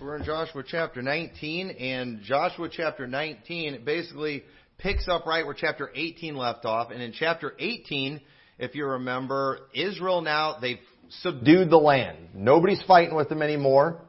we're in Joshua chapter 19, and Joshua chapter 19 basically picks up right where chapter 18 left off. And in chapter 18, if you remember, Israel now, they've subdued the land. Nobody's fighting with them anymore.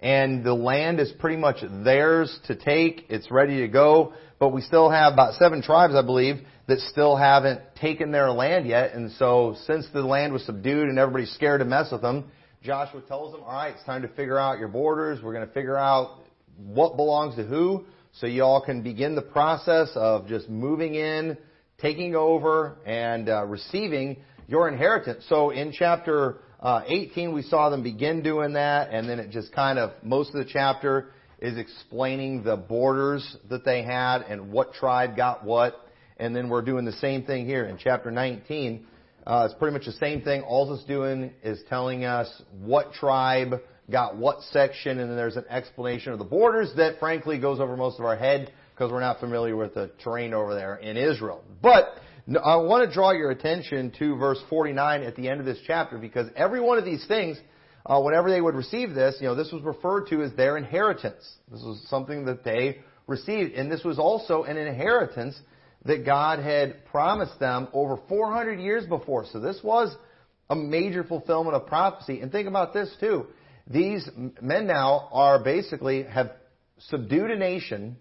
And the land is pretty much theirs to take. It's ready to go. But we still have about seven tribes, I believe, that still haven't taken their land yet. And so since the land was subdued and everybody's scared to mess with them, Joshua tells them, all right, it's time to figure out your borders. We're going to figure out what belongs to who so you all can begin the process of just moving in, taking over, and uh, receiving your inheritance. So in chapter uh, 18, we saw them begin doing that, and then it just kind of, most of the chapter is explaining the borders that they had and what tribe got what. And then we're doing the same thing here in chapter 19. Uh, it's pretty much the same thing. All it's doing is telling us what tribe got what section, and then there's an explanation of the borders that frankly goes over most of our head because we're not familiar with the terrain over there in Israel. But I want to draw your attention to verse 49 at the end of this chapter because every one of these things, uh, whenever they would receive this, you know, this was referred to as their inheritance. This was something that they received, and this was also an inheritance that God had promised them over 400 years before. So this was a major fulfillment of prophecy. And think about this too. These men now are basically have subdued a nation.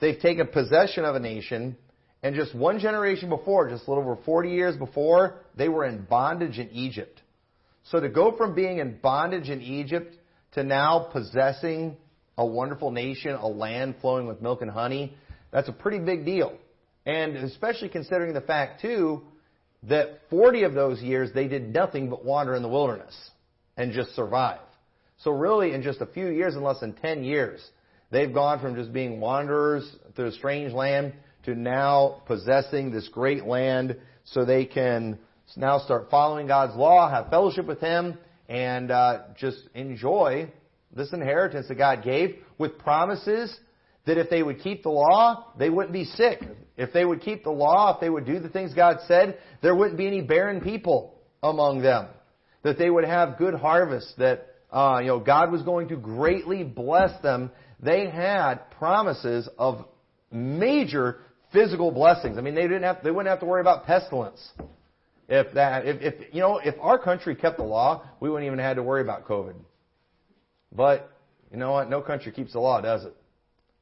They've taken possession of a nation. And just one generation before, just a little over 40 years before, they were in bondage in Egypt. So to go from being in bondage in Egypt to now possessing a wonderful nation, a land flowing with milk and honey, that's a pretty big deal. And especially considering the fact, too, that 40 of those years they did nothing but wander in the wilderness and just survive. So really, in just a few years, in less than 10 years, they've gone from just being wanderers through a strange land to now possessing this great land so they can now start following God's law, have fellowship with Him, and uh, just enjoy this inheritance that God gave with promises that if they would keep the law, they wouldn't be sick. If they would keep the law, if they would do the things God said, there wouldn't be any barren people among them. That they would have good harvests, that uh, you know, God was going to greatly bless them. They had promises of major physical blessings. I mean, they didn't have, they wouldn't have to worry about pestilence. If that, if, if, you know, if our country kept the law, we wouldn't even have to worry about COVID. But, you know what? No country keeps the law, does it?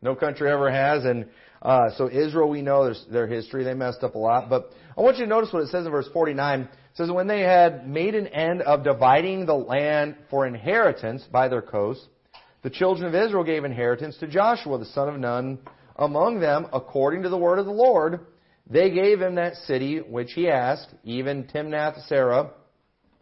No country ever has, and uh, so Israel, we know their, history. They messed up a lot. But I want you to notice what it says in verse 49. It says, When they had made an end of dividing the land for inheritance by their coasts, the children of Israel gave inheritance to Joshua, the son of Nun, among them, according to the word of the Lord. They gave him that city which he asked, even Timnath Serah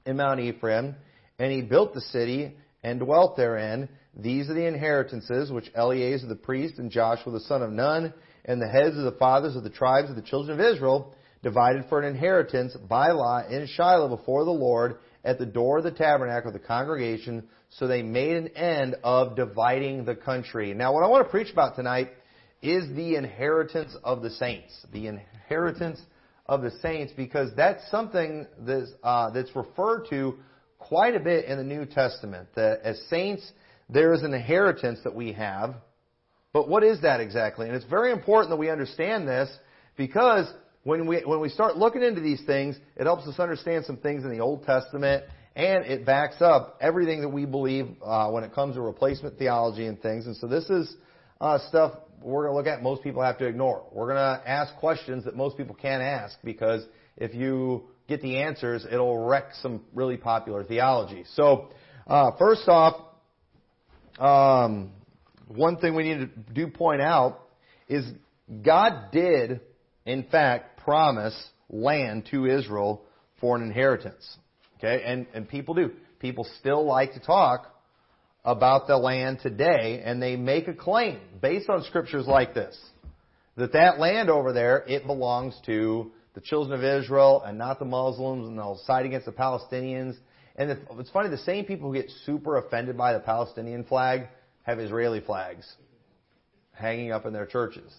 in Mount Ephraim, and he built the city and dwelt therein. These are the inheritances which Eleazar the priest and Joshua the son of Nun and the heads of the fathers of the tribes of the children of Israel divided for an inheritance by lot in Shiloh before the Lord at the door of the tabernacle of the congregation. So they made an end of dividing the country. Now, what I want to preach about tonight is the inheritance of the saints. The inheritance of the saints, because that's something that's, uh, that's referred to quite a bit in the New Testament. That as saints, there is an inheritance that we have but what is that exactly? And it's very important that we understand this because when we, when we start looking into these things, it helps us understand some things in the Old Testament and it backs up everything that we believe uh, when it comes to replacement theology and things. And so this is uh, stuff we're going to look at most people have to ignore. We're going to ask questions that most people can't ask because if you get the answers, it'll wreck some really popular theology. So, uh, first off, um, one thing we need to do point out is God did, in fact, promise land to Israel for an inheritance. Okay, and, and people do. People still like to talk about the land today, and they make a claim based on scriptures like this that that land over there it belongs to the children of Israel and not the Muslims, and they'll side against the Palestinians. And it's funny, the same people who get super offended by the Palestinian flag have Israeli flags hanging up in their churches.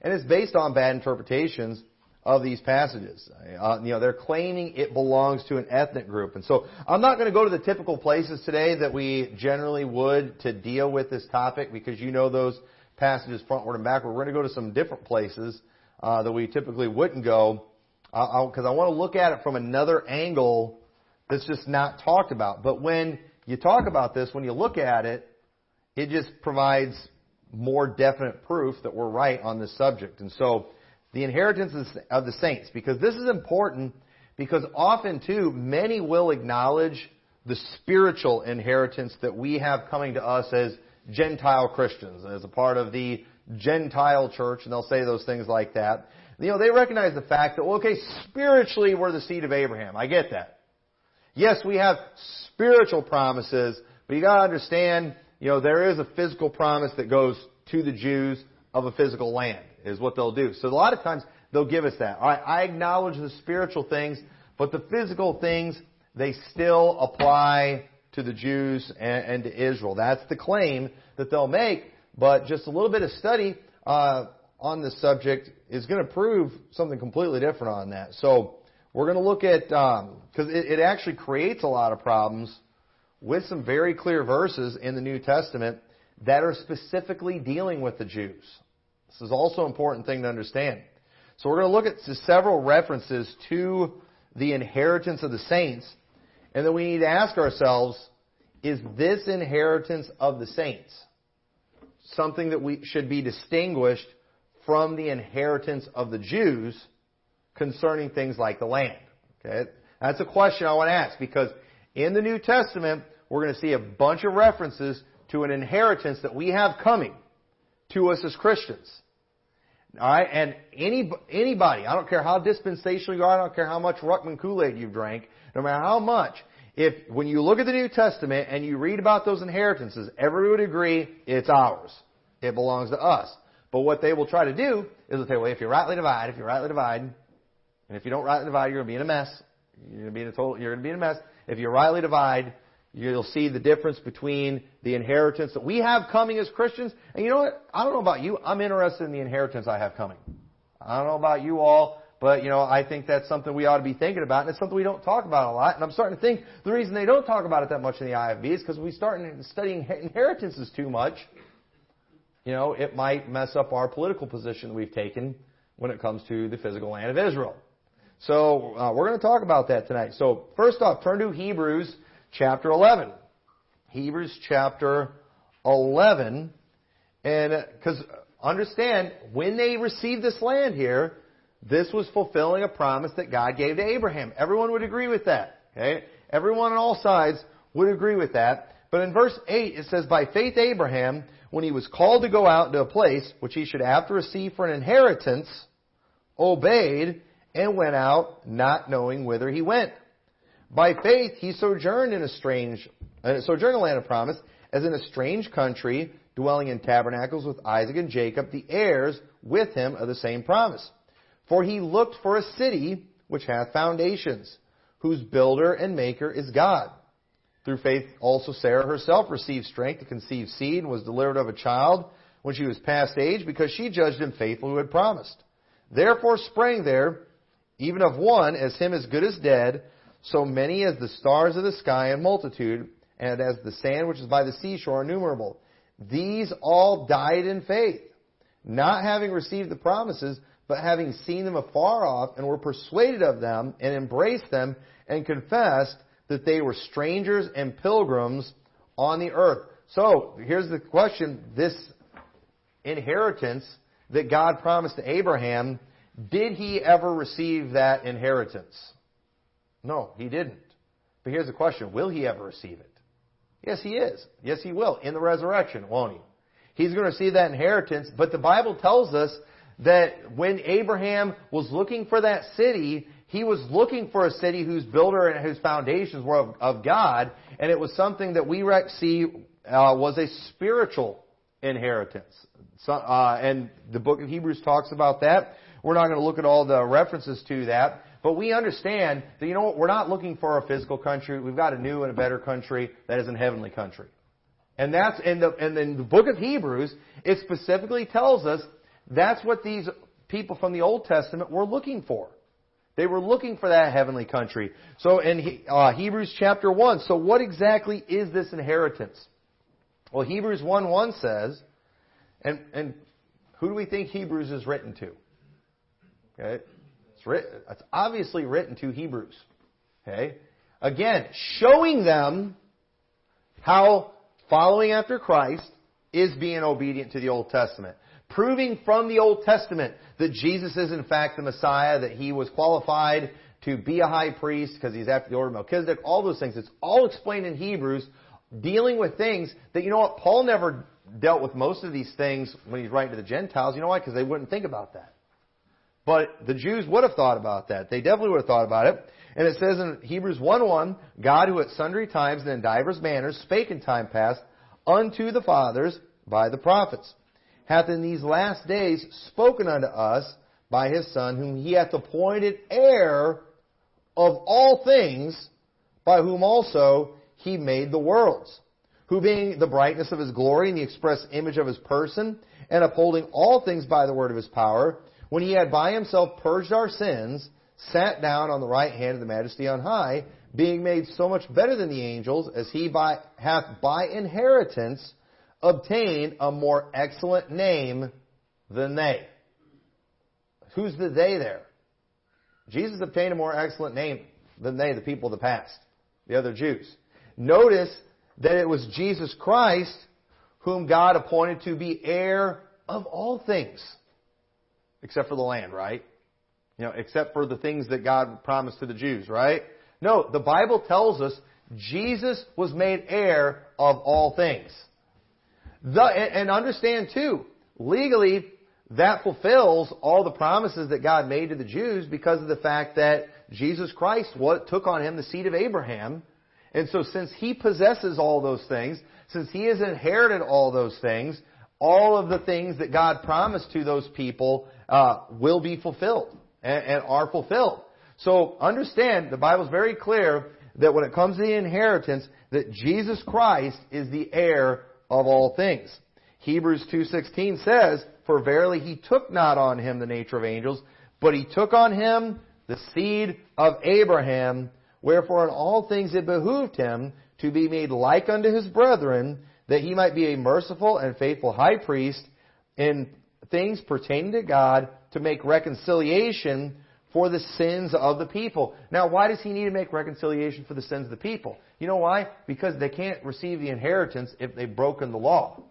And it's based on bad interpretations of these passages. Uh, you know, they're claiming it belongs to an ethnic group. And so I'm not going to go to the typical places today that we generally would to deal with this topic because you know those passages frontward and backward. We're going to go to some different places uh, that we typically wouldn't go because uh, I want to look at it from another angle that's just not talked about. But when you talk about this, when you look at it, it just provides more definite proof that we're right on this subject. And so, the inheritance of the saints, because this is important, because often too, many will acknowledge the spiritual inheritance that we have coming to us as Gentile Christians, as a part of the Gentile church, and they'll say those things like that. You know, they recognize the fact that, well, okay, spiritually we're the seed of Abraham. I get that. Yes, we have spiritual promises, but you gotta understand, you know, there is a physical promise that goes to the Jews of a physical land, is what they'll do. So a lot of times they'll give us that. Alright, I acknowledge the spiritual things, but the physical things, they still apply to the Jews and, and to Israel. That's the claim that they'll make, but just a little bit of study uh, on this subject is going to prove something completely different on that. So we're going to look at because um, it, it actually creates a lot of problems with some very clear verses in the New Testament that are specifically dealing with the Jews. This is also an important thing to understand. So we're going to look at several references to the inheritance of the saints, and then we need to ask ourselves, is this inheritance of the saints something that we should be distinguished from the inheritance of the Jews concerning things like the land? Okay? That's a question I want to ask because in the New Testament, we're going to see a bunch of references to an inheritance that we have coming to us as Christians. Alright, and any, anybody, I don't care how dispensational you are, I don't care how much Ruckman Kool-Aid you've drank, no matter how much, if, when you look at the New Testament and you read about those inheritances, everyone would agree it's ours. It belongs to us. But what they will try to do is they say, well, if you rightly divide, if you rightly divide, and if you don't rightly divide, you're going to be in a mess. You're going to be in a total, you're going to be in a mess. If you rightly divide, you'll see the difference between the inheritance that we have coming as Christians. And you know what? I don't know about you. I'm interested in the inheritance I have coming. I don't know about you all, but you know, I think that's something we ought to be thinking about, and it's something we don't talk about a lot. And I'm starting to think the reason they don't talk about it that much in the IFB is because we start studying inheritances too much. You know, it might mess up our political position we've taken when it comes to the physical land of Israel. So uh, we're going to talk about that tonight. So first off, turn to Hebrews chapter 11. Hebrews chapter 11. And because understand, when they received this land here, this was fulfilling a promise that God gave to Abraham. Everyone would agree with that. Okay? Everyone on all sides would agree with that. But in verse 8, it says, By faith Abraham, when he was called to go out to a place which he should have to receive for an inheritance, obeyed and went out, not knowing whither he went. By faith, he sojourned in a strange, uh, sojourned in a land of promise, as in a strange country, dwelling in tabernacles with Isaac and Jacob, the heirs with him of the same promise. For he looked for a city which hath foundations, whose builder and maker is God. Through faith also Sarah herself received strength to conceive seed and was delivered of a child when she was past age, because she judged him faithful who had promised. Therefore sprang there, even of one, as him as good as dead, so many as the stars of the sky in multitude, and as the sand which is by the seashore innumerable. These all died in faith, not having received the promises, but having seen them afar off, and were persuaded of them, and embraced them, and confessed that they were strangers and pilgrims on the earth. So, here's the question. This inheritance that God promised to Abraham, did he ever receive that inheritance? No, he didn't. But here's the question will he ever receive it? Yes, he is. Yes, he will. In the resurrection, won't he? He's going to receive that inheritance, but the Bible tells us that when Abraham was looking for that city, he was looking for a city whose builder and whose foundations were of, of God, and it was something that we see uh, was a spiritual inheritance. So, uh, and the book of Hebrews talks about that. We're not going to look at all the references to that, but we understand that, you know what, we're not looking for a physical country. We've got a new and a better country that is a heavenly country. And that's, in the, and in the book of Hebrews, it specifically tells us that's what these people from the Old Testament were looking for. They were looking for that heavenly country. So in uh, Hebrews chapter 1, so what exactly is this inheritance? Well, Hebrews 1 1 says, and, and who do we think Hebrews is written to? Okay? It's, written, it's obviously written to Hebrews. Okay? Again, showing them how following after Christ is being obedient to the Old Testament. Proving from the Old Testament that Jesus is in fact the Messiah, that he was qualified to be a high priest because he's after the order of Melchizedek, all those things. It's all explained in Hebrews, dealing with things that, you know what, Paul never dealt with most of these things when he's writing to the Gentiles. You know why? Because they wouldn't think about that. But the Jews would have thought about that. They definitely would have thought about it. And it says in Hebrews 1.1, God who at sundry times and in divers manners spake in time past unto the fathers by the prophets, hath in these last days spoken unto us by his Son, whom he hath appointed heir of all things, by whom also he made the worlds, who being the brightness of his glory and the express image of his person, and upholding all things by the word of his power, when he had by himself purged our sins, sat down on the right hand of the majesty on high, being made so much better than the angels, as he by, hath by inheritance obtained a more excellent name than they. Who's the they there? Jesus obtained a more excellent name than they, the people of the past, the other Jews. Notice that it was Jesus Christ whom God appointed to be heir of all things except for the land, right? You know, except for the things that God promised to the Jews, right? No, the Bible tells us Jesus was made heir of all things. The, and understand too, legally, that fulfills all the promises that God made to the Jews because of the fact that Jesus Christ took on him the seed of Abraham. And so since he possesses all those things, since he has inherited all those things, all of the things that God promised to those people uh, will be fulfilled and, and are fulfilled. So understand, the Bible is very clear that when it comes to the inheritance, that Jesus Christ is the heir of all things. Hebrews 2.16 says, For verily he took not on him the nature of angels, but he took on him the seed of Abraham, wherefore in all things it behooved him to be made like unto his brethren, that he might be a merciful and faithful high priest in things pertaining to God to make reconciliation for the sins of the people. Now, why does he need to make reconciliation for the sins of the people? You know why? Because they can't receive the inheritance if they've broken the law.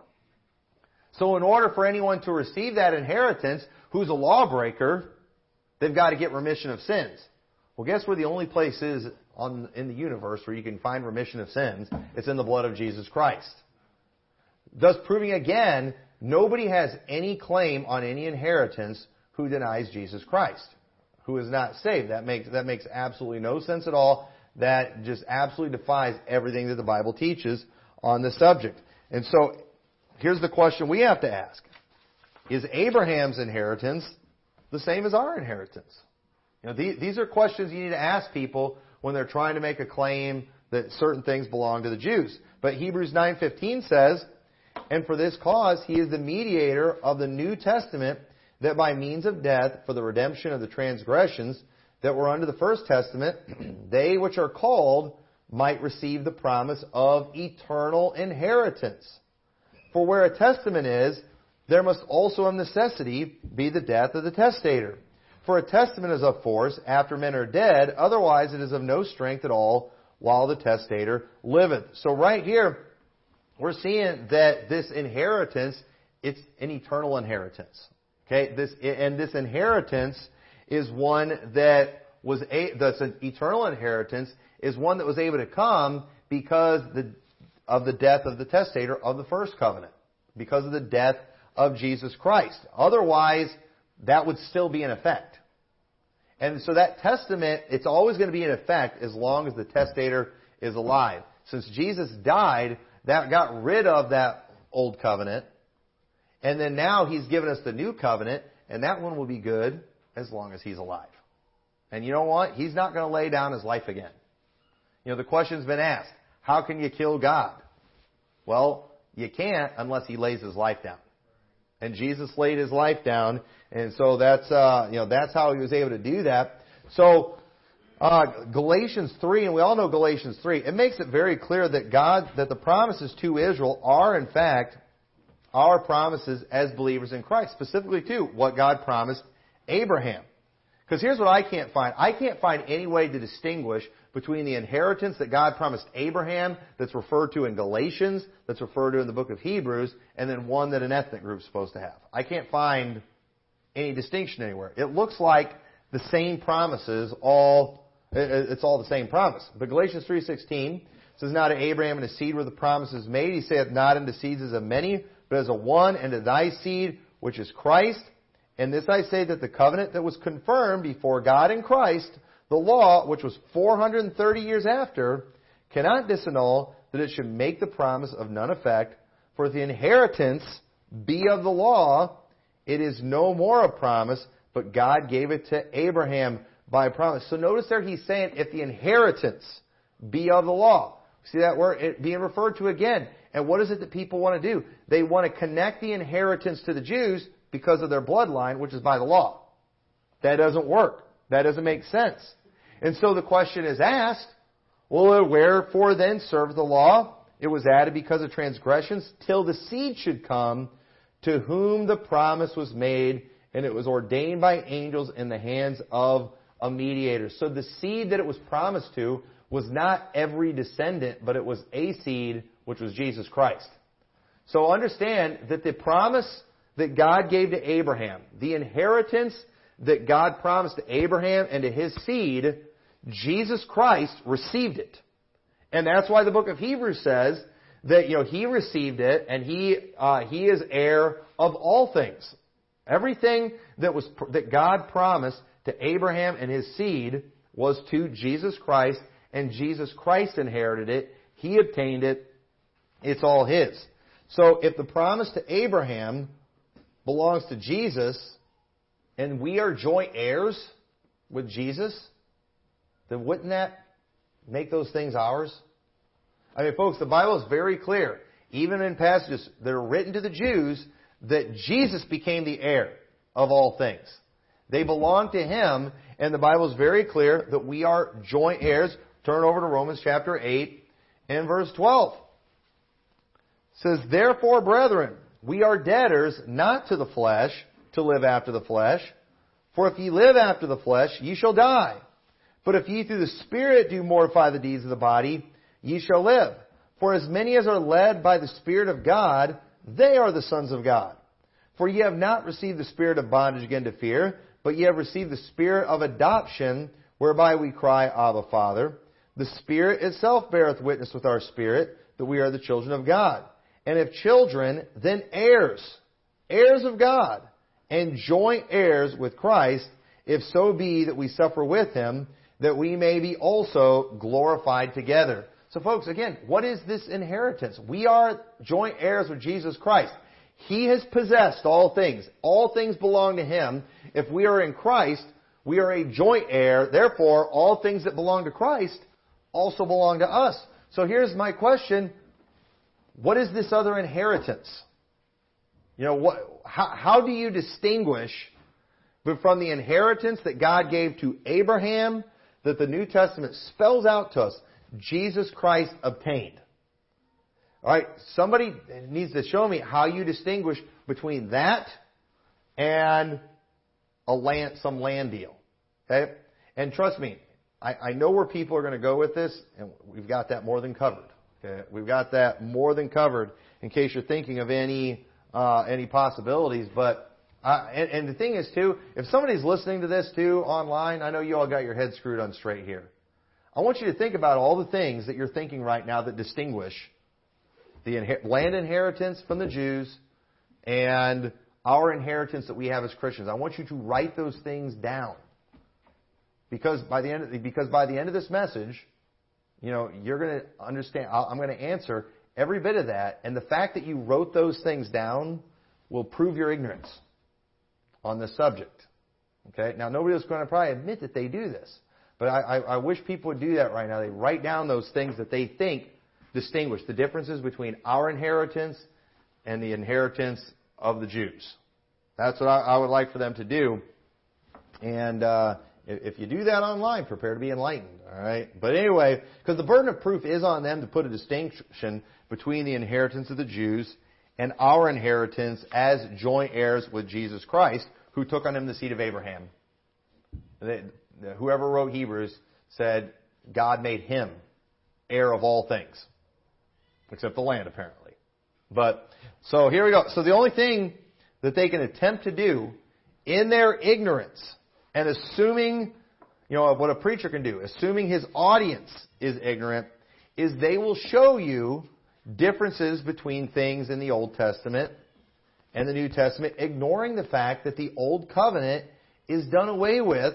So in order for anyone to receive that inheritance who's a lawbreaker, they've got to get remission of sins. Well, guess where the only place is on, in the universe where you can find remission of sins? It's in the blood of Jesus Christ. Thus proving again, nobody has any claim on any inheritance who denies Jesus Christ, who is not saved. That makes, that makes absolutely no sense at all. That just absolutely defies everything that the Bible teaches on the subject. And so, here's the question we have to ask. Is Abraham's inheritance the same as our inheritance? You know, these, these are questions you need to ask people when they're trying to make a claim that certain things belong to the Jews. But Hebrews 9:15 says, "And for this cause he is the mediator of the New Testament that by means of death, for the redemption of the transgressions that were under the first testament, they which are called might receive the promise of eternal inheritance. For where a testament is, there must also of necessity be the death of the testator. For a testament is of force after men are dead, otherwise it is of no strength at all while the testator liveth. So right here, we're seeing that this inheritance, it's an eternal inheritance. Okay, this and this inheritance is one that was a, that's an eternal inheritance is one that was able to come because the, of the death of the testator of the first covenant, because of the death of Jesus Christ. Otherwise, that would still be in effect. And so that testament, it's always going to be in effect as long as the testator is alive. Since Jesus died, that got rid of that old covenant and then now he's given us the new covenant, and that one will be good as long as he's alive. And you know what? He's not going to lay down his life again. You know, the question's been asked, how can you kill God? Well, you can't unless he lays his life down. And Jesus laid his life down, and so that's uh, you know that's how he was able to do that. So uh, Galatians three, and we all know Galatians three. It makes it very clear that God, that the promises to Israel are in fact our promises as believers in Christ, specifically to what God promised Abraham. Because here's what I can't find. I can't find any way to distinguish between the inheritance that God promised Abraham, that's referred to in Galatians, that's referred to in the book of Hebrews, and then one that an ethnic group is supposed to have. I can't find any distinction anywhere. It looks like the same promises all, it's all the same promise. But Galatians 3.16 says, Now to Abraham and his seed were the promises made. He saith, Not unto seeds as of many, but as a one, and to thy seed, which is Christ. And this I say that the covenant that was confirmed before God in Christ, the law, which was 430 years after, cannot disannul that it should make the promise of none effect. For the inheritance be of the law, it is no more a promise, but God gave it to Abraham by promise. So notice there he's saying, if the inheritance be of the law. See that word being referred to again. And what is it that people want to do? They want to connect the inheritance to the Jews because of their bloodline, which is by the law. That doesn't work. That doesn't make sense. And so the question is asked, well, wherefore then serve the law? It was added because of transgressions till the seed should come to whom the promise was made and it was ordained by angels in the hands of a mediator. So the seed that it was promised to was not every descendant, but it was a seed, which was Jesus Christ. So understand that the promise that God gave to Abraham, the inheritance that God promised to Abraham and to his seed, Jesus Christ received it. And that's why the book of Hebrews says that, you know, he received it and he, uh, he is heir of all things. Everything that was, that God promised to Abraham and his seed was to Jesus Christ and Jesus Christ inherited it. He obtained it. It's all his. So if the promise to Abraham belongs to Jesus, and we are joint heirs with Jesus, then wouldn't that make those things ours? I mean, folks, the Bible is very clear, even in passages that are written to the Jews, that Jesus became the heir of all things. They belong to Him, and the Bible is very clear that we are joint heirs. Turn over to Romans chapter 8 and verse 12. It says, Therefore, brethren, we are debtors not to the flesh to live after the flesh. For if ye live after the flesh, ye shall die. But if ye through the Spirit do mortify the deeds of the body, ye shall live. For as many as are led by the Spirit of God, they are the sons of God. For ye have not received the spirit of bondage again to fear, but ye have received the spirit of adoption, whereby we cry, Abba, Father. The Spirit itself beareth witness with our spirit that we are the children of God. And if children, then heirs, heirs of God, and joint heirs with Christ, if so be that we suffer with him, that we may be also glorified together. So folks, again, what is this inheritance? We are joint heirs with Jesus Christ. He has possessed all things. All things belong to Him. If we are in Christ, we are a joint heir. Therefore, all things that belong to Christ also belong to us. So here's my question. What is this other inheritance? You know, what, how, how do you distinguish from the inheritance that God gave to Abraham that the New Testament spells out to us Jesus Christ obtained? All right, somebody needs to show me how you distinguish between that and a land, some land deal. Okay? And trust me, I, I know where people are going to go with this, and we've got that more than covered. Okay? We've got that more than covered in case you're thinking of any uh, any possibilities. But uh, and, and the thing is too, if somebody's listening to this too online, I know you all got your head screwed on straight here. I want you to think about all the things that you're thinking right now that distinguish the land inheritance from the Jews and our inheritance that we have as Christians. I want you to write those things down. Because by the end of, because by the end of this message, you know, you're going to understand, I'm going to answer every bit of that. And the fact that you wrote those things down will prove your ignorance on this subject. Okay? Now, nobody is going to probably admit that they do this. But I, I, I wish people would do that right now. They write down those things that they think distinguish the differences between our inheritance and the inheritance of the Jews. That's what I, I would like for them to do. And uh, if, you do that online, prepare to be enlightened. All right. But anyway, because the burden of proof is on them to put a distinction between the inheritance of the Jews and our inheritance as joint heirs with Jesus Christ, who took on him the seed of Abraham. They, whoever wrote Hebrews said God made him heir of all things, except the land, apparently. But so here we go. So the only thing that they can attempt to do in their ignorance and assuming, you know, what a preacher can do, assuming his audience is ignorant, is they will show you differences between things in the Old Testament and the New Testament, ignoring the fact that the Old Covenant is done away with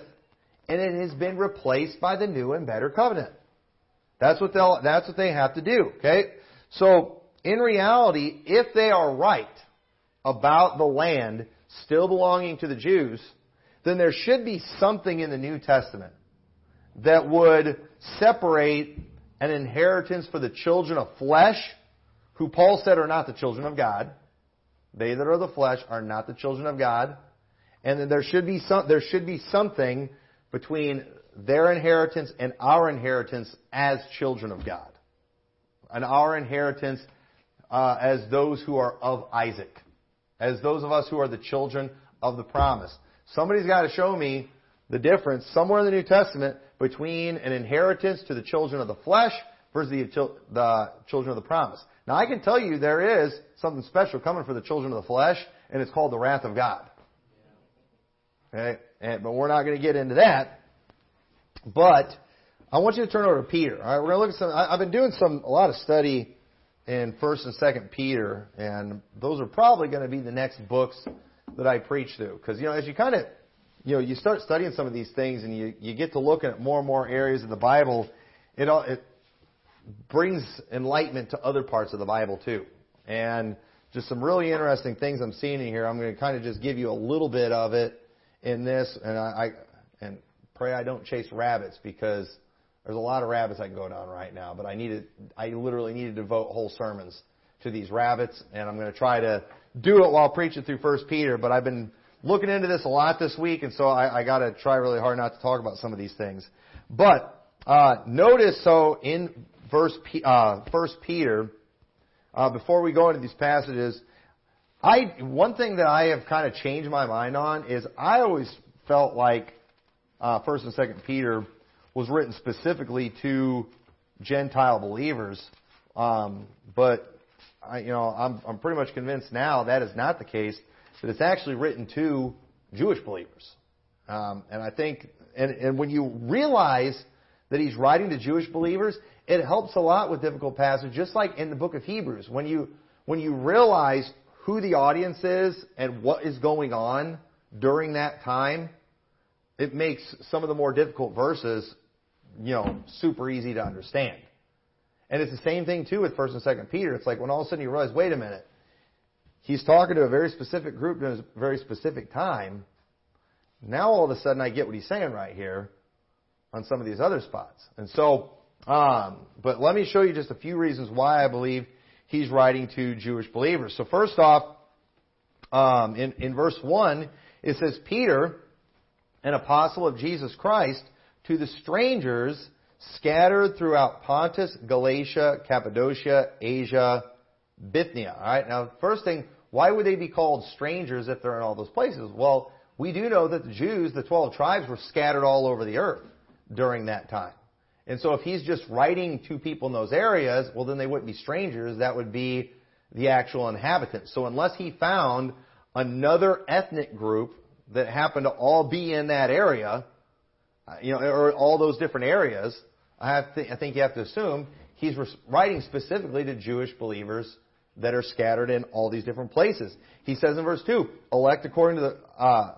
and it has been replaced by the new and better covenant. That's what they'll, that's what they have to do, okay? So, in reality, if they are right about the land still belonging to the Jews, then there should be something in the New Testament that would separate an inheritance for the children of flesh, who Paul said are not the children of God. They that are the flesh are not the children of God. And there should be some, there should be something between their inheritance and our inheritance as children of God. And our inheritance uh, as those who are of Isaac. As those of us who are the children of the promise. Somebody's got to show me the difference somewhere in the New Testament between an inheritance to the children of the flesh versus the, the children of the promise. Now I can tell you there is something special coming for the children of the flesh, and it's called the wrath of God. Okay? And, but we're not going to get into that. But I want you to turn over to Peter. All right, we're going to look at some. I've been doing some a lot of study in First and Second Peter, and those are probably going to be the next books that I preach through. Because you know, as you kind of you know, you start studying some of these things, and you you get to looking at more and more areas of the Bible. It all it brings enlightenment to other parts of the Bible too, and just some really interesting things I'm seeing in here. I'm going to kind of just give you a little bit of it in this, and I, I and pray I don't chase rabbits because there's a lot of rabbits I can go down right now. But I needed, I literally need to devote whole sermons to these rabbits, and I'm going to try to do it while preaching through First Peter. But I've been looking into this a lot this week, and so I, I got to try really hard not to talk about some of these things. But uh, notice, so in verse uh, First Peter, uh, before we go into these passages, I one thing that I have kind of changed my mind on is I always felt like uh, First and Second Peter was written specifically to Gentile believers, um, but I, you know I'm I'm pretty much convinced now that is not the case. That it's actually written to Jewish believers, um, and I think and and when you realize that he's writing to Jewish believers, it helps a lot with difficult passages. Just like in the book of Hebrews, when you when you realize who the audience is and what is going on during that time, it makes some of the more difficult verses, you know, super easy to understand. And it's the same thing too with First and Second Peter. It's like when all of a sudden you realize, wait a minute, he's talking to a very specific group in a very specific time. Now all of a sudden I get what he's saying right here on some of these other spots. And so, um, but let me show you just a few reasons why I believe he's writing to Jewish believers. So first off, um, in, in verse 1, it says, Peter, an apostle of Jesus Christ, to the strangers scattered throughout Pontus, Galatia, Cappadocia, Asia, Bithynia. All right. Now, first thing, why would they be called strangers if they're in all those places? Well, we do know that the Jews, the 12 tribes, were scattered all over the earth during that time. And so if he's just writing to people in those areas, well, then they wouldn't be strangers. That would be the actual inhabitants. So unless he found another ethnic group that happened to all be in that area, you know, or all those different areas, I, to, I think you have to assume he's writing specifically to Jewish believers that are scattered in all these different places. He says in verse 2, elect according to the uh,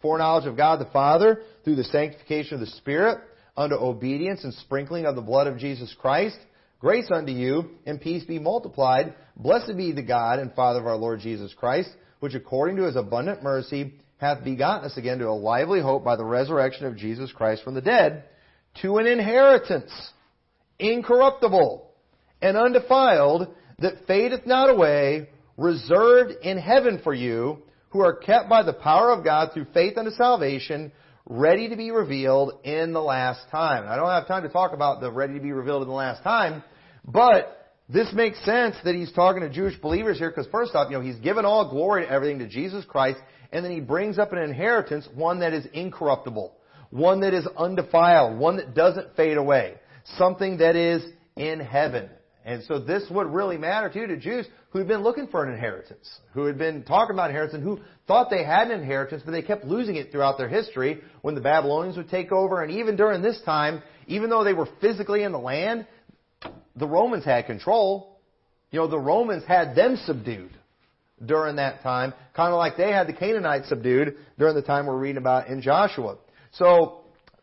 foreknowledge of God the Father through the sanctification of the Spirit unto obedience and sprinkling of the blood of Jesus Christ. Grace unto you and peace be multiplied. Blessed be the God and Father of our Lord Jesus Christ, which according to his abundant mercy hath begotten us again to a lively hope by the resurrection of Jesus Christ from the dead, to an inheritance, incorruptible and undefiled, that fadeth not away, reserved in heaven for you, who are kept by the power of God through faith unto salvation, ready to be revealed in the last time. I don't have time to talk about the ready to be revealed in the last time, but this makes sense that he's talking to Jewish believers here because first off, you know, he's given all glory and everything to Jesus Christ and then he brings up an inheritance, one that is incorruptible, one that is undefiled, one that doesn't fade away, something that is in heaven. And so this would really matter too to Jews who had been looking for an inheritance, who had been talking about inheritance, who thought they had an inheritance, but they kept losing it throughout their history when the Babylonians would take over. And even during this time, even though they were physically in the land, the Romans had control. You know, the Romans had them subdued during that time, kind of like they had the Canaanites subdued during the time we're reading about in Joshua. So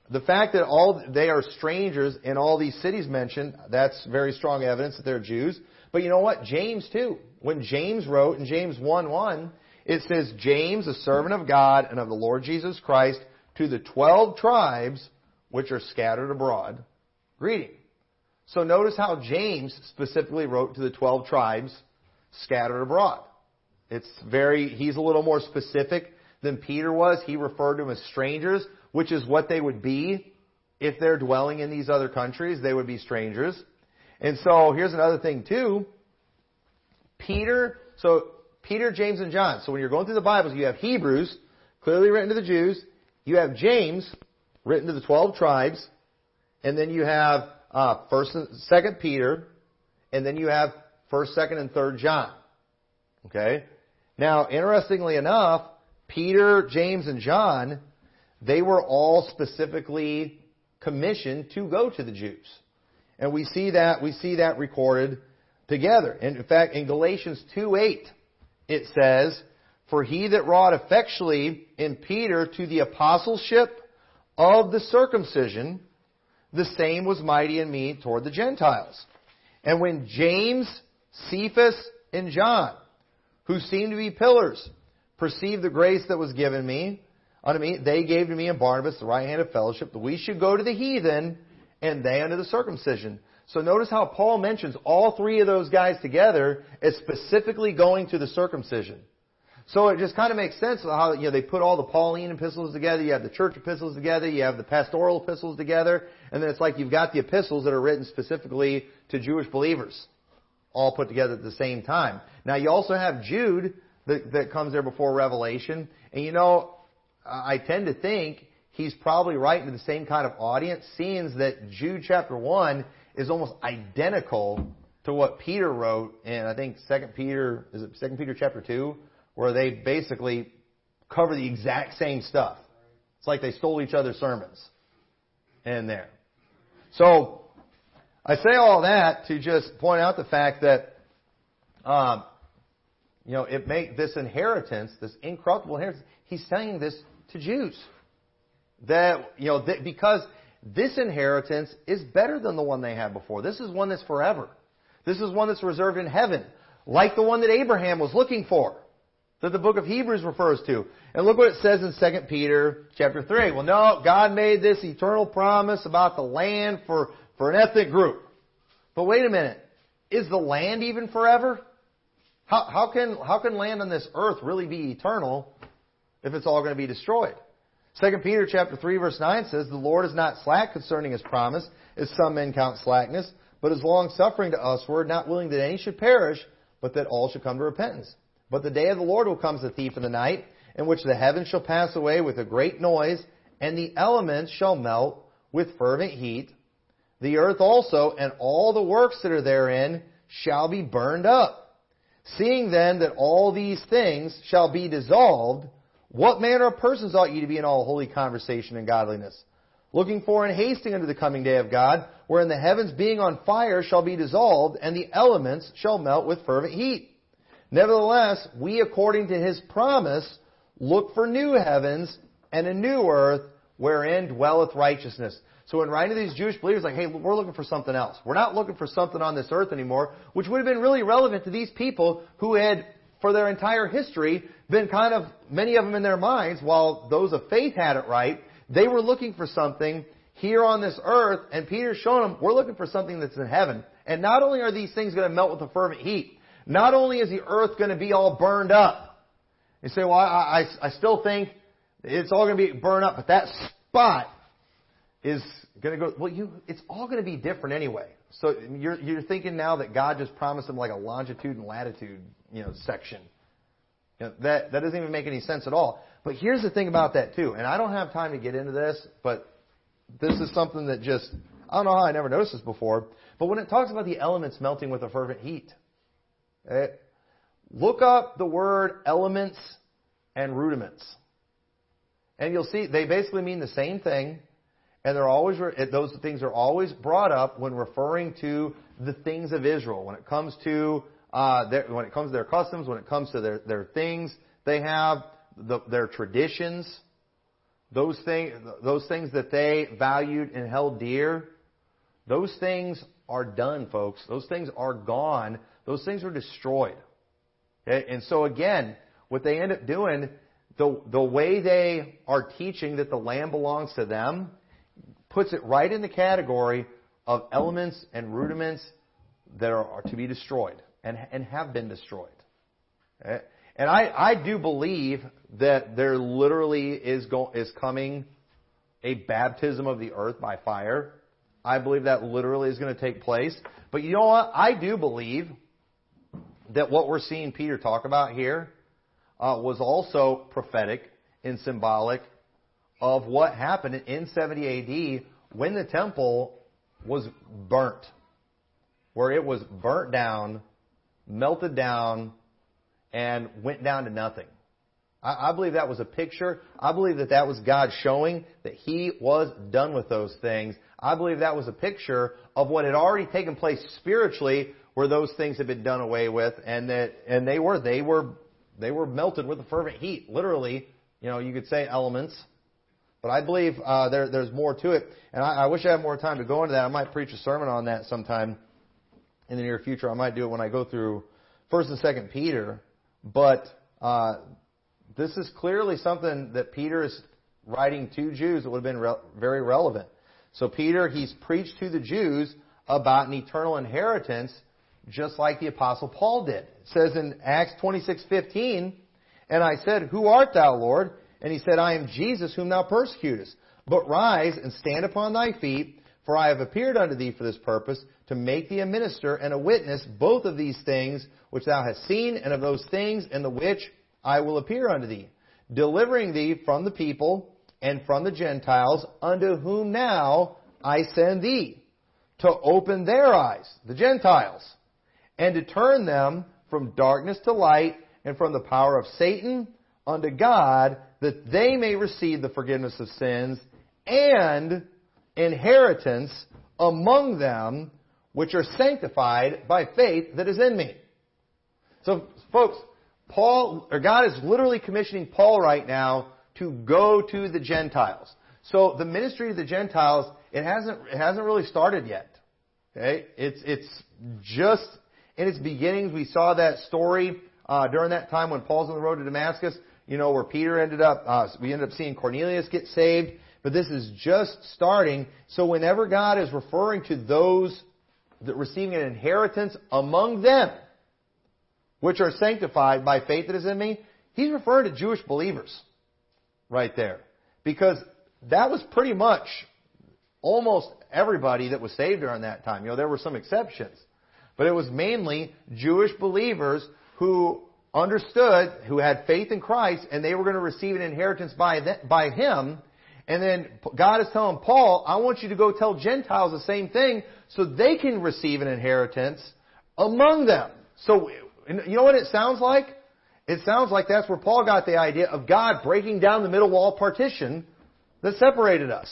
the fact that all they are strangers in all these cities mentioned, that's very strong evidence that they're Jews. But you know what? James too. When James wrote in James 1 1, it says, James, a servant of God and of the Lord Jesus Christ, to the twelve tribes which are scattered abroad, greeting. So notice how James specifically wrote to the twelve tribes scattered abroad. It's very, he's a little more specific than Peter was. He referred to them as strangers which is what they would be if they're dwelling in these other countries. They would be strangers. And so here's another thing too. Peter, so Peter, James, and John. So when you're going through the Bibles, you have Hebrews, clearly written to the Jews. You have James, written to the 12 tribes. And then you have uh, First and Second Peter. And then you have First, Second, and Third John. Okay? Now, interestingly enough, Peter, James, and John they were all specifically commissioned to go to the Jews. And we see that, we see that recorded together. And in fact, in Galatians 2.8, it says, For he that wrought effectually in Peter to the apostleship of the circumcision, the same was mighty in me toward the Gentiles. And when James, Cephas, and John, who seemed to be pillars, perceived the grace that was given me, unto me, they gave to me and Barnabas the right hand of fellowship, that we should go to the heathen, and they unto the circumcision. So notice how Paul mentions all three of those guys together as specifically going to the circumcision. So it just kind of makes sense how you know they put all the Pauline epistles together, you have the church epistles together, you have the pastoral epistles together, and then it's like you've got the epistles that are written specifically to Jewish believers, all put together at the same time. Now you also have Jude that, that comes there before Revelation, and you know I tend to think he's probably writing to the same kind of audience, seeing that Jude chapter 1 is almost identical to what Peter wrote in, I think, 2 Peter, is it 2 Peter chapter 2, where they basically cover the exact same stuff. It's like they stole each other's sermons in there. So, I say all that to just point out the fact that, um, you know, it make this inheritance, this incorruptible inheritance, he's saying this to Jews. That, you know, that because this inheritance is better than the one they had before. This is one that's forever. This is one that's reserved in heaven, like the one that Abraham was looking for, that the book of Hebrews refers to. And look what it says in 2 Peter chapter 3. Well, no, God made this eternal promise about the land for, for an ethnic group. But wait a minute. Is the land even forever? How, how, can, how can land on this earth really be eternal if it's all going to be destroyed. 2 Peter chapter 3 verse 9 says, The Lord is not slack concerning his promise, as some men count slackness, but is long suffering to usward, not willing that any should perish, but that all should come to repentance. But the day of the Lord will come as a thief in the night, in which the heavens shall pass away with a great noise, and the elements shall melt with fervent heat. The earth also and all the works that are therein shall be burned up. Seeing then that all these things shall be dissolved, what manner of persons ought ye to be in all holy conversation and godliness? Looking for and hasting unto the coming day of God, wherein the heavens being on fire shall be dissolved, and the elements shall melt with fervent heat. Nevertheless, we according to his promise look for new heavens and a new earth wherein dwelleth righteousness. So in writing to these Jewish believers, like, hey, we're looking for something else. We're not looking for something on this earth anymore, which would have been really relevant to these people who had for their entire history been kind of, many of them in their minds, while those of faith had it right, they were looking for something here on this earth, and Peter's showing them, we're looking for something that's in heaven. And not only are these things going to melt with a fervent heat, Not only is the earth going to be all burned up, you say, well, I, I, I still think it's all going to be burned up, but that spot is going to go, well, you, it's all going to be different anyway. So you're, you're thinking now that God just promised them like a longitude and latitude, you know, section. You know, that, that doesn't even make any sense at all. But here's the thing about that too, and I don't have time to get into this, but this is something that just, I don't know how I never noticed this before, but when it talks about the elements melting with a fervent heat, okay, look up the word elements and rudiments. And you'll see they basically mean the same thing, and they're always those things are always brought up when referring to the things of Israel. When it comes to uh, their, when it comes to their customs, when it comes to their their things they have, the, their traditions, those things those things that they valued and held dear, those things are done, folks. Those things are gone. Those things are destroyed. Okay? And so again, what they end up doing, the the way they are teaching that the land belongs to them puts it right in the category of elements and rudiments that are, to be destroyed and, and have been destroyed. And I, I do believe that there literally is, go, is coming a baptism of the earth by fire. I believe that literally is going to take place. But you know what? I do believe that what we're seeing Peter talk about here uh, was also prophetic and symbolic of what happened in 70 AD when the temple was burnt, where it was burnt down, melted down, and went down to nothing. I, I believe that was a picture. I believe that that was God showing that He was done with those things. I believe that was a picture of what had already taken place spiritually, where those things had been done away with, and that and they were they were they were melted with a fervent heat, literally. You know, you could say elements but I believe uh, there, there's more to it. And I, I wish I had more time to go into that. I might preach a sermon on that sometime in the near future. I might do it when I go through First and Second Peter. But uh, this is clearly something that Peter is writing to Jews that would have been re- very relevant. So Peter, he's preached to the Jews about an eternal inheritance, just like the apostle Paul did. It says in Acts 26:15, "And I said, Who art thou, Lord?" And he said, I am Jesus whom thou persecutest. But rise and stand upon thy feet, for I have appeared unto thee for this purpose, to make thee a minister and a witness both of these things which thou hast seen, and of those things in the which I will appear unto thee, delivering thee from the people and from the Gentiles, unto whom now I send thee, to open their eyes, the Gentiles, and to turn them from darkness to light, and from the power of Satan unto God, that they may receive the forgiveness of sins and inheritance among them which are sanctified by faith that is in me. So, folks, Paul, or God is literally commissioning Paul right now to go to the Gentiles. So the ministry of the Gentiles, it hasn't, it hasn't really started yet. Okay? It's, it's just in its beginnings. We saw that story uh, during that time when Paul's on the road to Damascus you know, where Peter ended up, uh, we ended up seeing Cornelius get saved, but this is just starting. So whenever God is referring to those that receiving an inheritance among them, which are sanctified by faith that is in me, he's referring to Jewish believers right there. Because that was pretty much almost everybody that was saved during that time. You know, there were some exceptions. But it was mainly Jewish believers who understood, who had faith in Christ, and they were going to receive an inheritance by, by him. And then God is telling Paul, I want you to go tell Gentiles the same thing so they can receive an inheritance among them. So, you know what it sounds like? It sounds like that's where Paul got the idea of God breaking down the middle wall partition that separated us,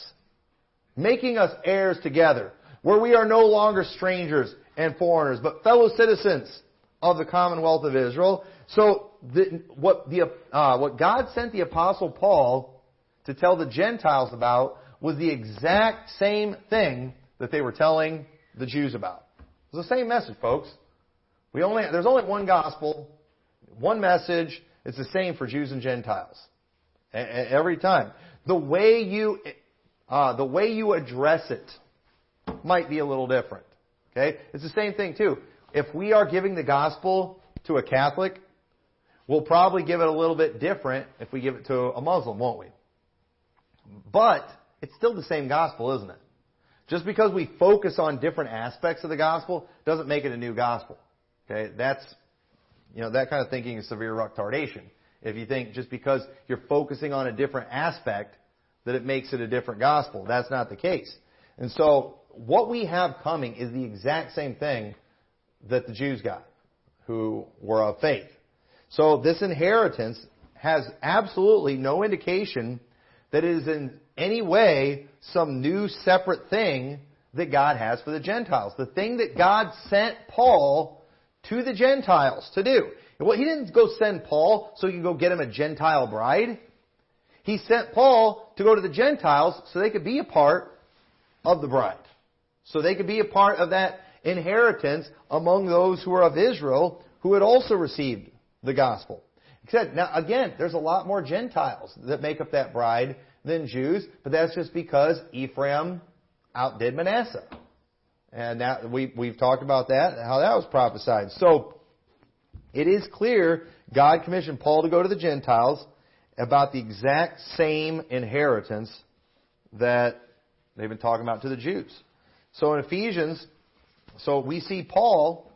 making us heirs together, where we are no longer strangers and foreigners, but fellow citizens of the commonwealth of Israel. So the, what, the, uh, what God sent the apostle Paul to tell the Gentiles about was the exact same thing that they were telling the Jews about. It was the same message, folks. We only, there's only one gospel, one message. It's the same for Jews and Gentiles. Every time. The way you, uh, the way you address it might be a little different. Okay? It's the same thing too if we are giving the gospel to a Catholic, we'll probably give it a little bit different if we give it to a Muslim, won't we? But it's still the same gospel, isn't it? Just because we focus on different aspects of the gospel doesn't make it a new gospel. Okay, that's you know that kind of thinking is severe retardation. If you think just because you're focusing on a different aspect that it makes it a different gospel, that's not the case. And so what we have coming is the exact same thing that the Jews got, who were of faith. So this inheritance has absolutely no indication that it is in any way some new separate thing that God has for the Gentiles. The thing that God sent Paul to the Gentiles to do. Well, he didn't go send Paul so he could go get him a Gentile bride. He sent Paul to go to the Gentiles so they could be a part of the bride. So they could be a part of that inheritance among those who are of Israel who had also received the gospel. Except, now again, there's a lot more Gentiles that make up that bride than Jews, but that's just because Ephraim outdid Manasseh. And that, we, we've talked about that, how that was prophesied. So, it is clear God commissioned Paul to go to the Gentiles about the exact same inheritance that they've been talking about to the Jews. So in Ephesians, so we see Paul,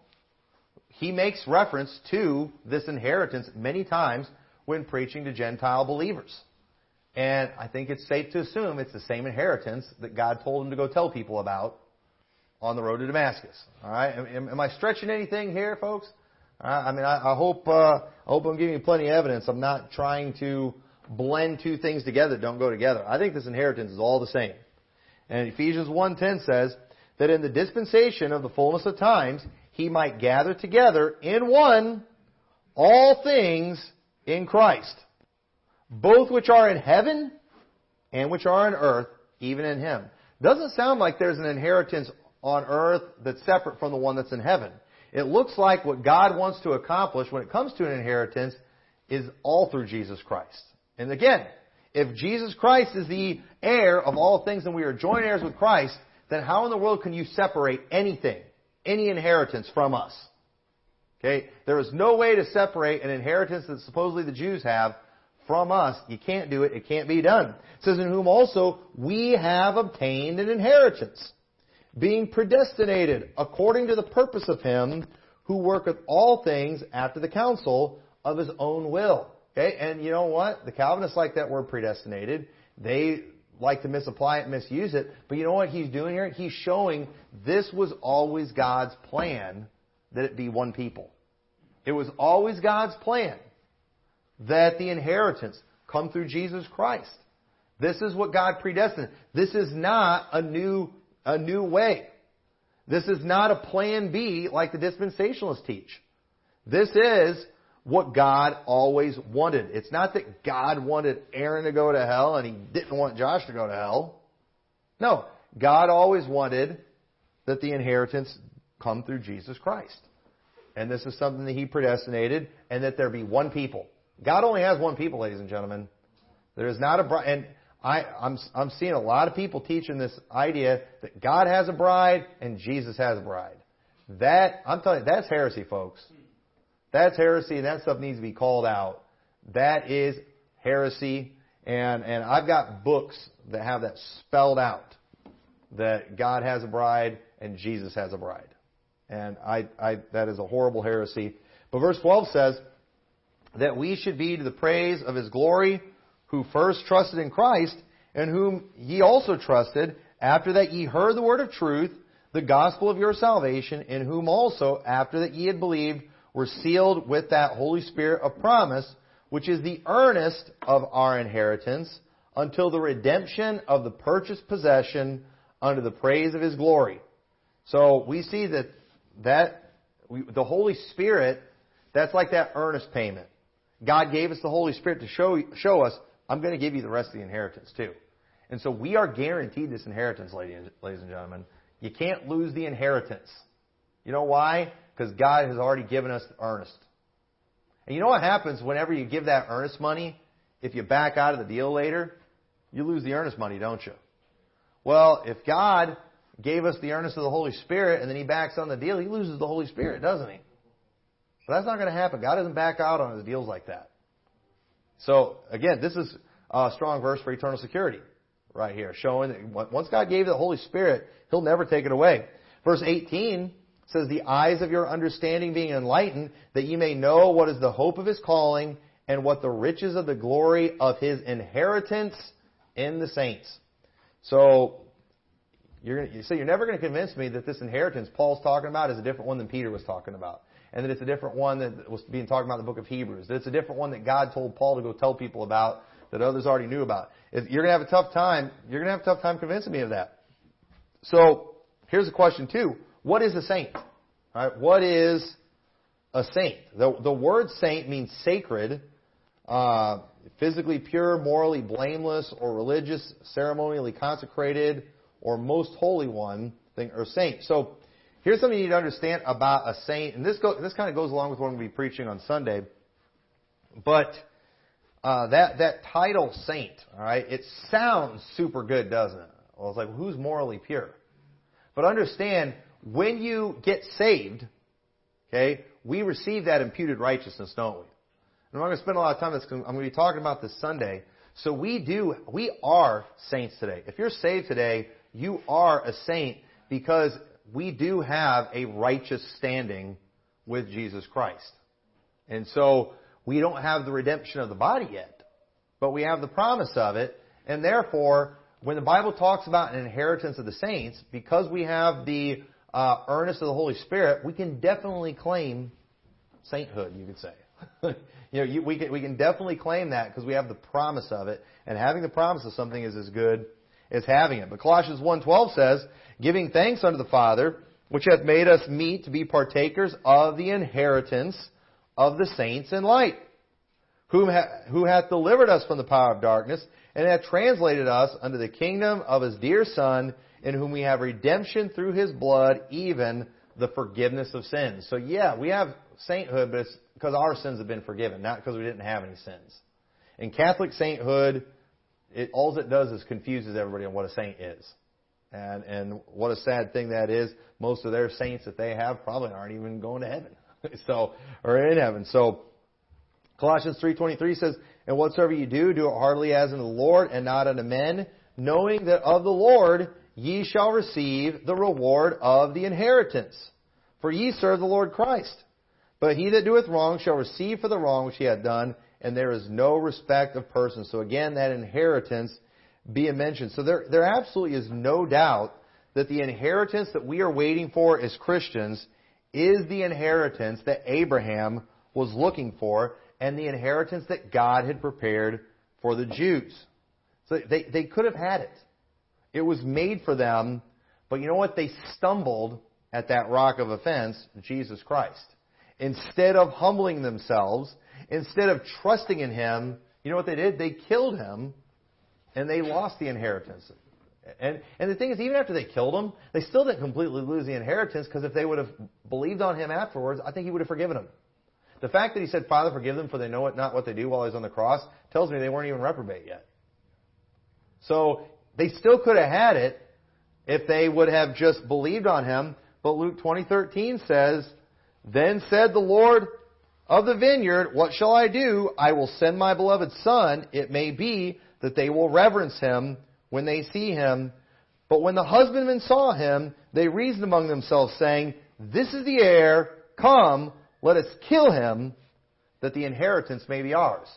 he makes reference to this inheritance many times when preaching to Gentile believers. And I think it's safe to assume it's the same inheritance that God told him to go tell people about on the road to Damascus. All right, am, am I stretching anything here, folks? I mean, I, I hope uh, I hope I'm giving you plenty of evidence. I'm not trying to blend two things together that don't go together. I think this inheritance is all the same. And Ephesians 1:10 says that in the dispensation of the fullness of times he might gather together in one all things in Christ both which are in heaven and which are on earth, even in him. Doesn't sound like there's an inheritance on earth that's separate from the one that's in heaven. It looks like what God wants to accomplish when it comes to an inheritance is all through Jesus Christ. And again, if Jesus Christ is the heir of all things and we are joint heirs with Christ, then how in the world can you separate anything, any inheritance from us? Okay? There is no way to separate an inheritance that supposedly the Jews have from us. You can't do it. It can't be done. It says, in whom also we have obtained an inheritance, being predestinated according to the purpose of him who worketh all things after the counsel of his own will. Okay? And you know what? The Calvinists like that word predestinated. They like to misapply it, misuse it. But you know what he's doing here? He's showing this was always God's plan that it be one people. It was always God's plan that the inheritance come through Jesus Christ. This is what God predestined. This is not a new, a new way. This is not a plan B like the dispensationalists teach. This is what God always wanted. It's not that God wanted Aaron to go to hell and he didn't want Josh to go to hell. No, God always wanted that the inheritance come through Jesus Christ. And this is something that he predestinated and that there be one people. God only has one people, ladies and gentlemen. There is not a bride. And I, I'm, I'm seeing a lot of people teaching this idea that God has a bride and Jesus has a bride. That, I'm telling you, that's heresy, folks. That's heresy, and that stuff needs to be called out. That is heresy, and, and I've got books that have that spelled out. That God has a bride and Jesus has a bride. And I, I, that is a horrible heresy. But verse 12 says, that we should be to the praise of his glory, who first trusted in Christ, and whom ye also trusted, after that ye heard the word of truth, the gospel of your salvation, in whom also, after that ye had believed, were sealed with that Holy Spirit of promise, which is the earnest of our inheritance, until the redemption of the purchased possession under the praise of his glory. So we see that that we, the Holy Spirit, that's like that earnest payment. God gave us the Holy Spirit to show, show us, I'm going to give you the rest of the inheritance too. And so we are guaranteed this inheritance, ladies and gentlemen. You can't lose the inheritance. You know why? Because God has already given us earnest. And you know what happens whenever you give that earnest money? If you back out of the deal later, you lose the earnest money, don't you? Well, if God gave us the earnest of the Holy Spirit and then He backs on the deal, He loses the Holy Spirit, doesn't He? But that's not going to happen. God doesn't back out on his deals like that. So, again, this is a strong verse for eternal security right here, showing that once God gave the Holy Spirit, He'll never take it away. Verse 18 says, The eyes of your understanding being enlightened, that ye may know what is the hope of His calling, and what the riches of the glory of His inheritance in the saints. So, you're, you say you're never going to convince me that this inheritance Paul's talking about is a different one than Peter was talking about. And that it's a different one that was being talked about in the book of Hebrews. That it's a different one that God told Paul to go tell people about that others already knew about. If you're going to have a tough time, you're going to have a tough time convincing me of that. So, here's a question too. What is a saint? Right, what is a saint? The, the word saint means sacred, uh, physically pure, morally blameless, or religious, ceremonially consecrated, or most holy one, thing, or saint. So, here's something you need to understand about a saint, and this go, this kind of goes along with what we'll be preaching on Sunday. But uh, that that title saint, all right, it sounds super good, doesn't it? Well, it's like who's morally pure? But understand when you get saved, okay, we receive that imputed righteousness, don't we? And I'm not going to spend a lot of time. I'm going to be talking about this Sunday. So we do, we are saints today. If you're saved today, you are a saint because we do have a righteous standing with Jesus Christ. And so we don't have the redemption of the body yet, but we have the promise of it. And therefore, when the Bible talks about an inheritance of the saints, because we have the uh, earnest of the Holy Spirit, we can definitely claim sainthood, you could say. you know, you, we, can, we can definitely claim that because we have the promise of it. And having the promise of something is as good as having it. But Colossians 1.12 says, giving thanks unto the Father, which hath made us meet to be partakers of the inheritance of the saints in light, whom ha- who hath delivered us from the power of darkness, and hath translated us unto the kingdom of his dear Son, in whom we have redemption through his blood, even the forgiveness of sins. So yeah, we have sainthood, but it's because our sins have been forgiven, not because we didn't have any sins. In Catholic sainthood, it, all it does is confuses everybody on what a saint is. And, and what a sad thing that is. Most of their saints that they have probably aren't even going to heaven. so, or in heaven. So, Colossians 3.23 says, And whatsoever you do, do it heartily as unto the Lord and not unto men, knowing that of the Lord ye shall receive the reward of the inheritance. For ye serve the Lord Christ. But he that doeth wrong shall receive for the wrong which he hath done, and there is no respect of persons. So again, that inheritance being mentioned. So there, there absolutely is no doubt that the inheritance that we are waiting for as Christians is the inheritance that Abraham was looking for and the inheritance that God had prepared for the Jews. So they, they could have had it. It was made for them, but you know what? They stumbled at that rock of offense, Jesus Christ. Instead of humbling themselves, instead of trusting in Him, you know what they did? They killed Him and they lost the inheritance. And, and the thing is, even after they killed him, they still didn't completely lose the inheritance because if they would have believed on him afterwards, I think he would have forgiven them. The fact that he said, Father, forgive them for they know it not what they do while he's on the cross tells me they weren't even reprobate yet. So they still could have had it if they would have just believed on him. But Luke 20:13 says, "Then said the Lord of the vineyard, What shall I do? I will send my beloved son. It may be that they will reverence him when they see him. But when the husbandmen saw him, they reasoned among themselves, saying, This is the heir. Come, let us kill him, that the inheritance may be ours.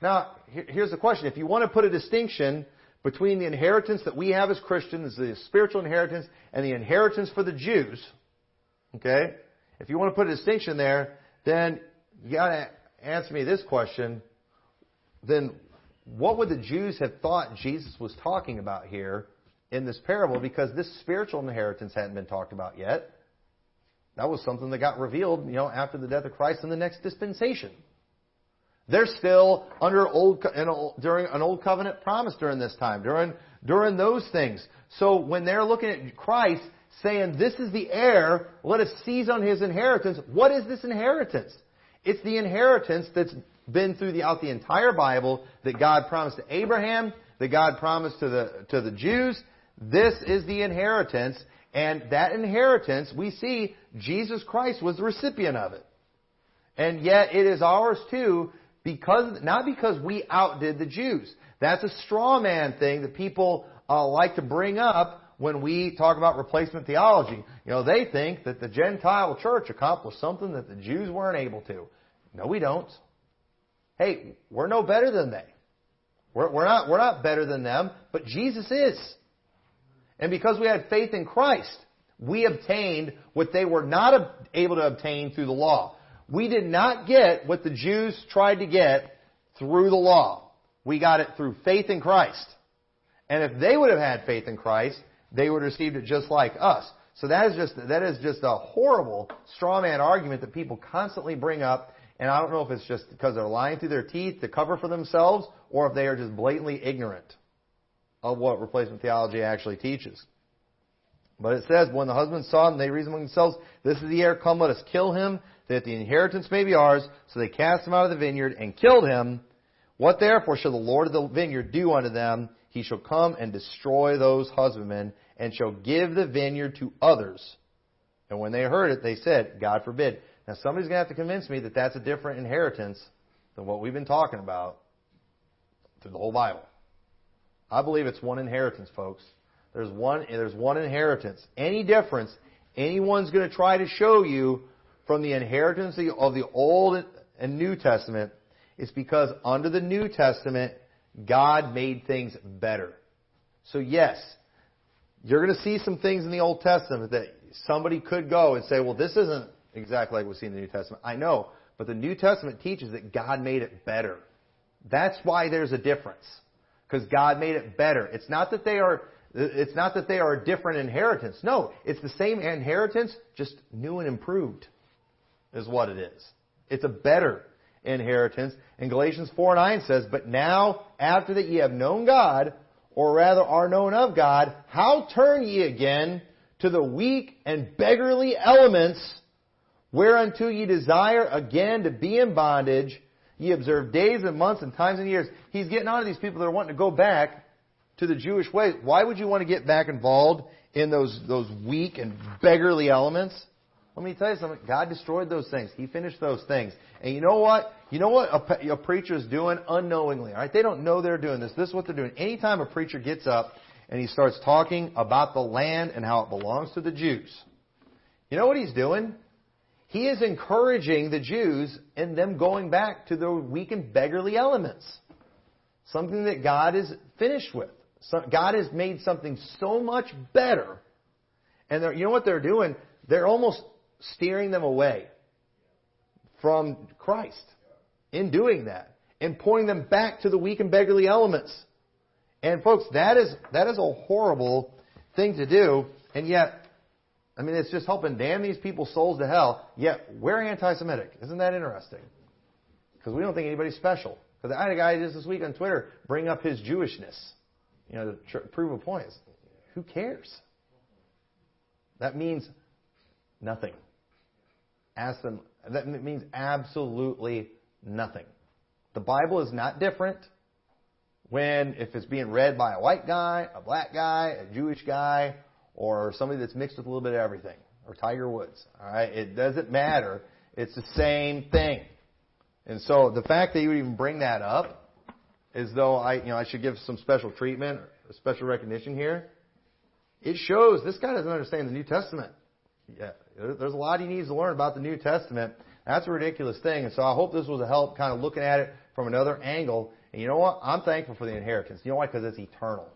Now, here's the question. If you want to put a distinction between the inheritance that we have as Christians, the spiritual inheritance, and the inheritance for the Jews, okay? If you want to put a distinction there, then you got to answer me this question. Then what would the Jews have thought Jesus was talking about here in this parable? Because this spiritual inheritance hadn't been talked about yet. That was something that got revealed, you know, after the death of Christ in the next dispensation. They're still under old, during an old covenant promise during this time, during, during those things. So when they're looking at Christ saying, this is the heir, let us seize on his inheritance, what is this inheritance? It's the inheritance that's been throughout the entire Bible that God promised to Abraham, that God promised to the, to the Jews. This is the inheritance, and that inheritance, we see Jesus Christ was the recipient of it. And yet it is ours too, because, not because we outdid the Jews. That's a straw man thing that people uh, like to bring up when we talk about replacement theology. You know, they think that the Gentile church accomplished something that the Jews weren't able to. No, we don't. Hey, we're no better than they. We're, we're not, we're not better than them, but Jesus is. And because we had faith in Christ, we obtained what they were not able to obtain through the law. We did not get what the Jews tried to get through the law. We got it through faith in Christ. And if they would have had faith in Christ, they would have received it just like us. So that is just that is just a horrible straw man argument that people constantly bring up. And I don't know if it's just because they're lying through their teeth to cover for themselves, or if they are just blatantly ignorant of what replacement theology actually teaches. But it says, when the husbands saw them, they reasoned among themselves, This is the heir, come let us kill him, that the inheritance may be ours. So they cast him out of the vineyard and killed him. What therefore shall the Lord of the vineyard do unto them? He shall come and destroy those husbandmen, and shall give the vineyard to others. And when they heard it, they said, God forbid. Now somebody's going to have to convince me that that's a different inheritance than what we've been talking about through the whole Bible. I believe it's one inheritance, folks. There's one, there's one inheritance. Any difference anyone's going to try to show you from the inheritance of the Old and New Testament is because under the New Testament, God made things better. So yes, you're going to see some things in the Old Testament that somebody could go and say, well, this isn't exactly like we see in the New Testament. I know, but the New Testament teaches that God made it better. That's why there's a difference. Because God made it better. It's not that they are it's not that they are a different inheritance. No, it's the same inheritance, just new and improved, is what it is. It's a better inheritance. And Galatians 4 9 says, But now, after that ye have known God, or rather are known of God, how turn ye again to the weak and beggarly elements, whereunto ye desire again to be in bondage? Ye observe days and months and times and years. He's getting on to these people that are wanting to go back to the Jewish ways. Why would you want to get back involved in those, those weak and beggarly elements? Let me tell you something. God destroyed those things. He finished those things. And you know what? You know what a, a preacher is doing unknowingly, all right? They don't know they're doing this. This is what they're doing. Anytime a preacher gets up and he starts talking about the land and how it belongs to the Jews, you know what he's doing? He is encouraging the Jews and them going back to the weak and beggarly elements. Something that God is finished with. God has made something so much better. And you know what they're doing? They're almost steering them away from Christ in doing that and pointing them back to the weak and beggarly elements. And folks, that is, that is a horrible thing to do. And yet, I mean, it's just helping damn these people's souls to hell. Yet, we're anti-Semitic. Isn't that interesting? Because we don't think anybody's special. Because I had a guy just this week on Twitter bring up his Jewishness you know, to tr- prove a point. Who cares? That means nothing. Ask them. That means absolutely nothing. The Bible is not different when if it's being read by a white guy, a black guy, a Jewish guy, or somebody that's mixed with a little bit of everything, or Tiger Woods. All right, it doesn't matter. It's the same thing. And so the fact that you would even bring that up as though I, you know, I should give some special treatment, special recognition here. It shows this guy doesn't understand the New Testament. Yeah, there's a lot he needs to learn about the New Testament. That's a ridiculous thing. And so I hope this was a help kind of looking at it from another angle. And you know what? I'm thankful for the inheritance. You know why? Because it's eternal.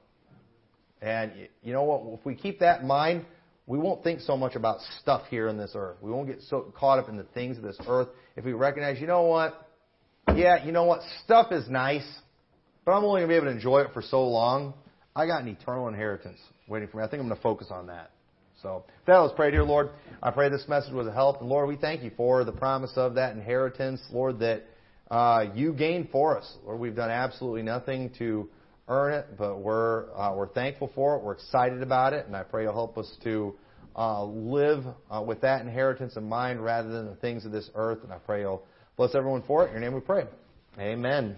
And you know what? If we keep that in mind, we won't think so much about stuff here on this earth. We won't get so caught up in the things of this earth. If we recognize, you know what? Yeah, you know what? Stuff is nice but I'm only going to be able to enjoy it for so long. I got an eternal inheritance waiting for me. I think I'm going to focus on that. So, that let's pray, dear Lord. I pray this message was a help. And Lord, we thank you for the promise of that inheritance, Lord, that uh, you gained for us. Lord, we've done absolutely nothing to earn it, but we're uh, we're thankful for it. We're excited about it, and I pray you'll help us to uh, live uh, with that inheritance in mind rather than the things of this earth. And I pray you'll bless everyone for it. In your name we pray. Amen.